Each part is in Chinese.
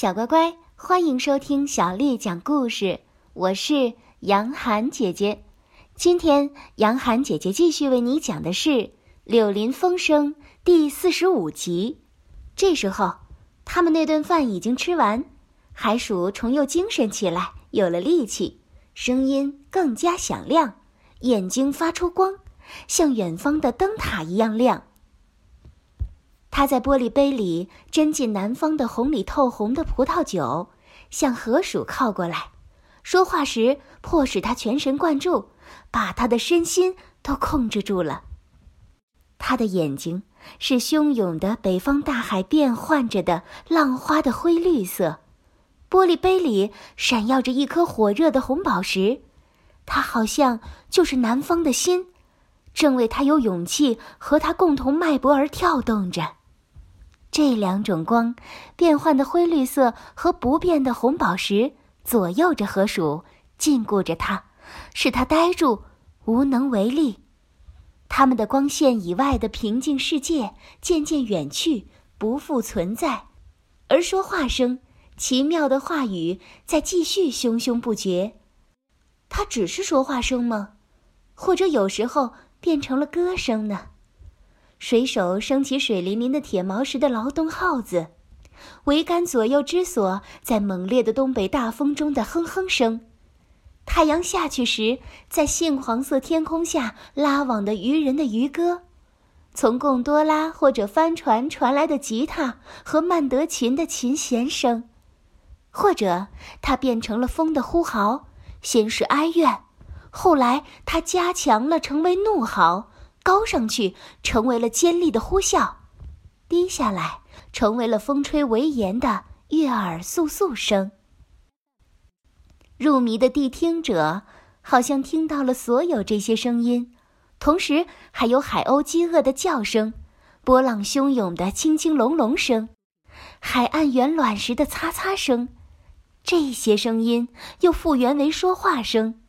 小乖乖，欢迎收听小丽讲故事。我是杨涵姐姐。今天杨涵姐姐继续为你讲的是《柳林风声》第四十五集。这时候，他们那顿饭已经吃完，海鼠重又精神起来，有了力气，声音更加响亮，眼睛发出光，像远方的灯塔一样亮。他在玻璃杯里斟进南方的红里透红的葡萄酒，向河鼠靠过来，说话时迫使他全神贯注，把他的身心都控制住了。他的眼睛是汹涌的北方大海变换着的浪花的灰绿色，玻璃杯里闪耀着一颗火热的红宝石，它好像就是南方的心，正为他有勇气和他共同脉搏而跳动着。这两种光，变换的灰绿色和不变的红宝石，左右着河鼠，禁锢着它，使它呆住，无能为力。它们的光线以外的平静世界渐渐远去，不复存在，而说话声，奇妙的话语在继续汹汹不绝。它只是说话声吗？或者有时候变成了歌声呢？水手升起水淋淋的铁锚时的劳动号子，桅杆左右之所在猛烈的东北大风中的哼哼声，太阳下去时在杏黄色天空下拉网的渔人的渔歌，从贡多拉或者帆船传来的吉他和曼德琴的琴弦声，或者它变成了风的呼号，先是哀怨，后来它加强了，成为怒嚎。高上去，成为了尖利的呼啸；低下来，成为了风吹微言的悦耳簌簌声。入迷的谛听者，好像听到了所有这些声音，同时还有海鸥饥饿的叫声，波浪汹涌的轻轻隆隆声，海岸圆卵石的擦擦声。这些声音又复原为说话声，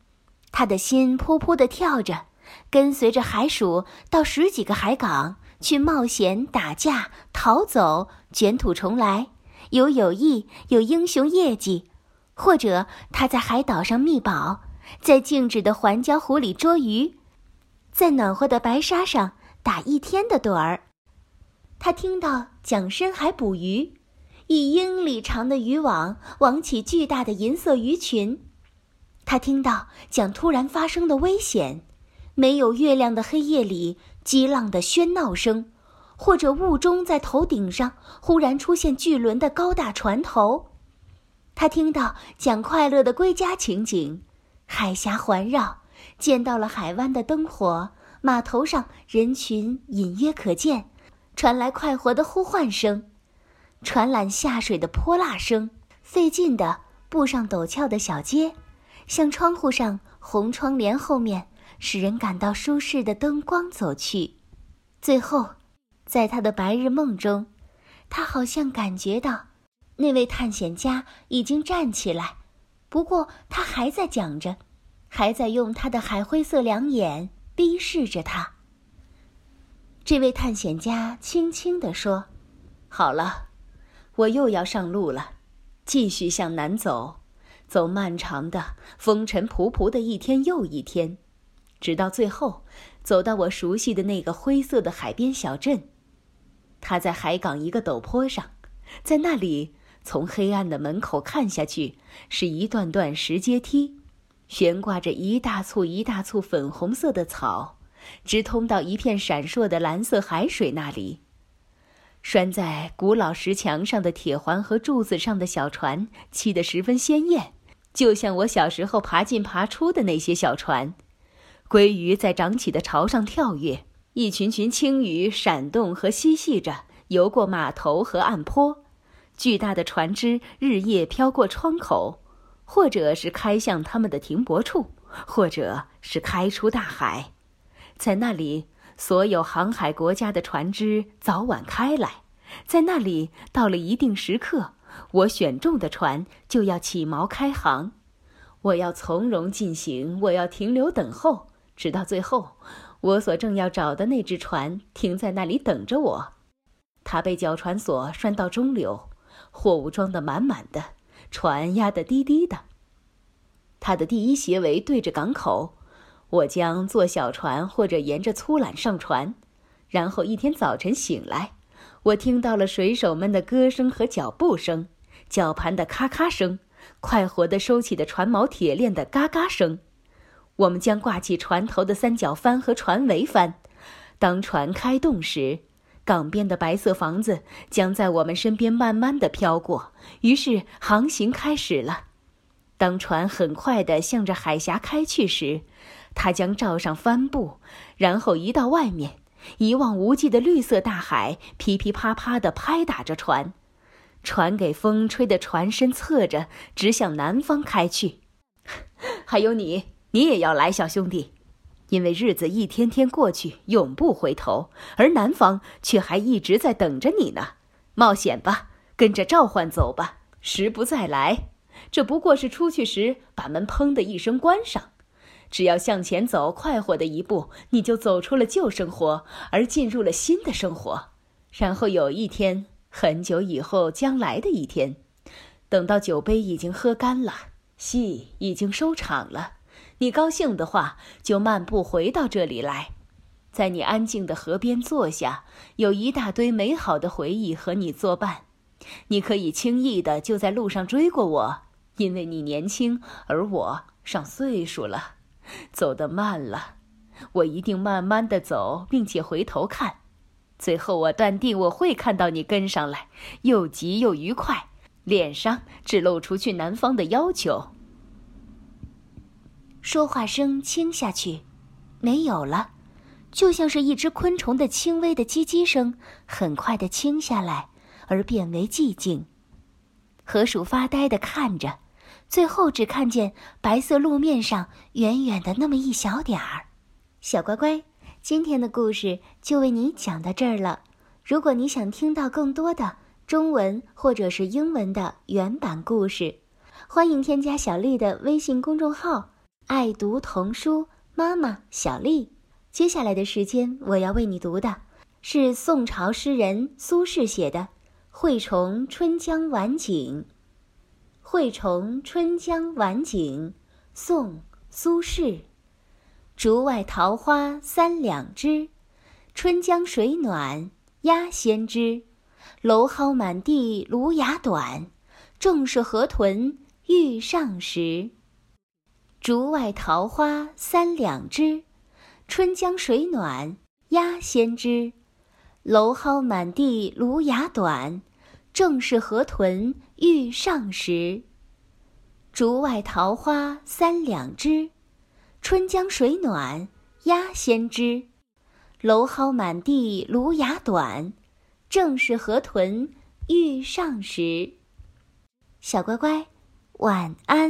他的心扑扑地跳着。跟随着海鼠到十几个海港去冒险、打架、逃走、卷土重来，有友谊，有英雄业绩，或者他在海岛上觅宝，在静止的环礁湖里捉鱼，在暖和的白沙上打一天的盹儿。他听到讲深海捕鱼，一英里长的渔网网起巨大的银色鱼群。他听到讲突然发生的危险。没有月亮的黑夜里，激浪的喧闹声，或者雾中在头顶上忽然出现巨轮的高大船头，他听到讲快乐的归家情景，海峡环绕，见到了海湾的灯火，码头上人群隐约可见，传来快活的呼唤声，船缆下水的泼辣声，费劲的步上陡峭的小街，向窗户上红窗帘后面。使人感到舒适的灯光走去，最后，在他的白日梦中，他好像感觉到，那位探险家已经站起来，不过他还在讲着，还在用他的海灰色两眼逼视着他。这位探险家轻轻地说：“好了，我又要上路了，继续向南走，走漫长的风尘仆仆的一天又一天。”直到最后，走到我熟悉的那个灰色的海边小镇。他在海港一个陡坡上，在那里，从黑暗的门口看下去，是一段段石阶梯，悬挂着一大簇一大簇粉红色的草，直通到一片闪烁的蓝色海水那里。拴在古老石墙上的铁环和柱子上的小船，漆得十分鲜艳，就像我小时候爬进爬出的那些小船。鲑鱼在涨起的潮上跳跃，一群群青鱼闪动和嬉戏着游过码头和岸坡，巨大的船只日夜飘过窗口，或者是开向他们的停泊处，或者是开出大海，在那里，所有航海国家的船只早晚开来，在那里，到了一定时刻，我选中的船就要起锚开航，我要从容进行，我要停留等候。直到最后，我所正要找的那只船停在那里等着我。它被绞船索拴到中流，货物装得满满的，船压得低低的。它的第一斜围对着港口，我将坐小船或者沿着粗缆上船，然后一天早晨醒来，我听到了水手们的歌声和脚步声，绞盘的咔咔声，快活地收起的船锚铁链的嘎嘎声。我们将挂起船头的三角帆和船桅帆，当船开动时。港边的白色房子将在我们身边慢慢的飘过，于是航行开始了。当船很快地向着海峡开去时，它将罩上帆布，然后移到外面。一望无际的绿色大海噼噼啪啪地拍打着船，船给风吹得船身侧着，直向南方开去。还有你，你也要来，小兄弟。因为日子一天天过去，永不回头，而南方却还一直在等着你呢。冒险吧，跟着召唤走吧，时不再来。这不过是出去时把门砰的一声关上。只要向前走，快活的一步，你就走出了旧生活，而进入了新的生活。然后有一天，很久以后，将来的一天，等到酒杯已经喝干了，戏已经收场了。你高兴的话，就漫步回到这里来，在你安静的河边坐下，有一大堆美好的回忆和你作伴。你可以轻易的就在路上追过我，因为你年轻，而我上岁数了，走得慢了。我一定慢慢的走，并且回头看，最后我断定我会看到你跟上来，又急又愉快，脸上只露出去南方的要求。说话声轻下去，没有了，就像是一只昆虫的轻微的叽叽声，很快的轻下来，而变为寂静。河鼠发呆的看着，最后只看见白色路面上远远的那么一小点儿。小乖乖，今天的故事就为你讲到这儿了。如果你想听到更多的中文或者是英文的原版故事，欢迎添加小丽的微信公众号。爱读童书，妈妈小丽。接下来的时间，我要为你读的是宋朝诗人苏轼写的《惠崇春江晚景》。《惠崇春江晚景》，宋·苏轼。竹外桃花三两枝，春江水暖鸭先知。蒌蒿满地芦芽短，正是河豚欲上时。竹外桃花三两枝，春江水暖鸭先知。蒌蒿满地芦芽短，正是河豚欲上时。竹外桃花三两枝，春江水暖鸭先知。蒌蒿满地芦芽短，正是河豚欲上时。小乖乖，晚安。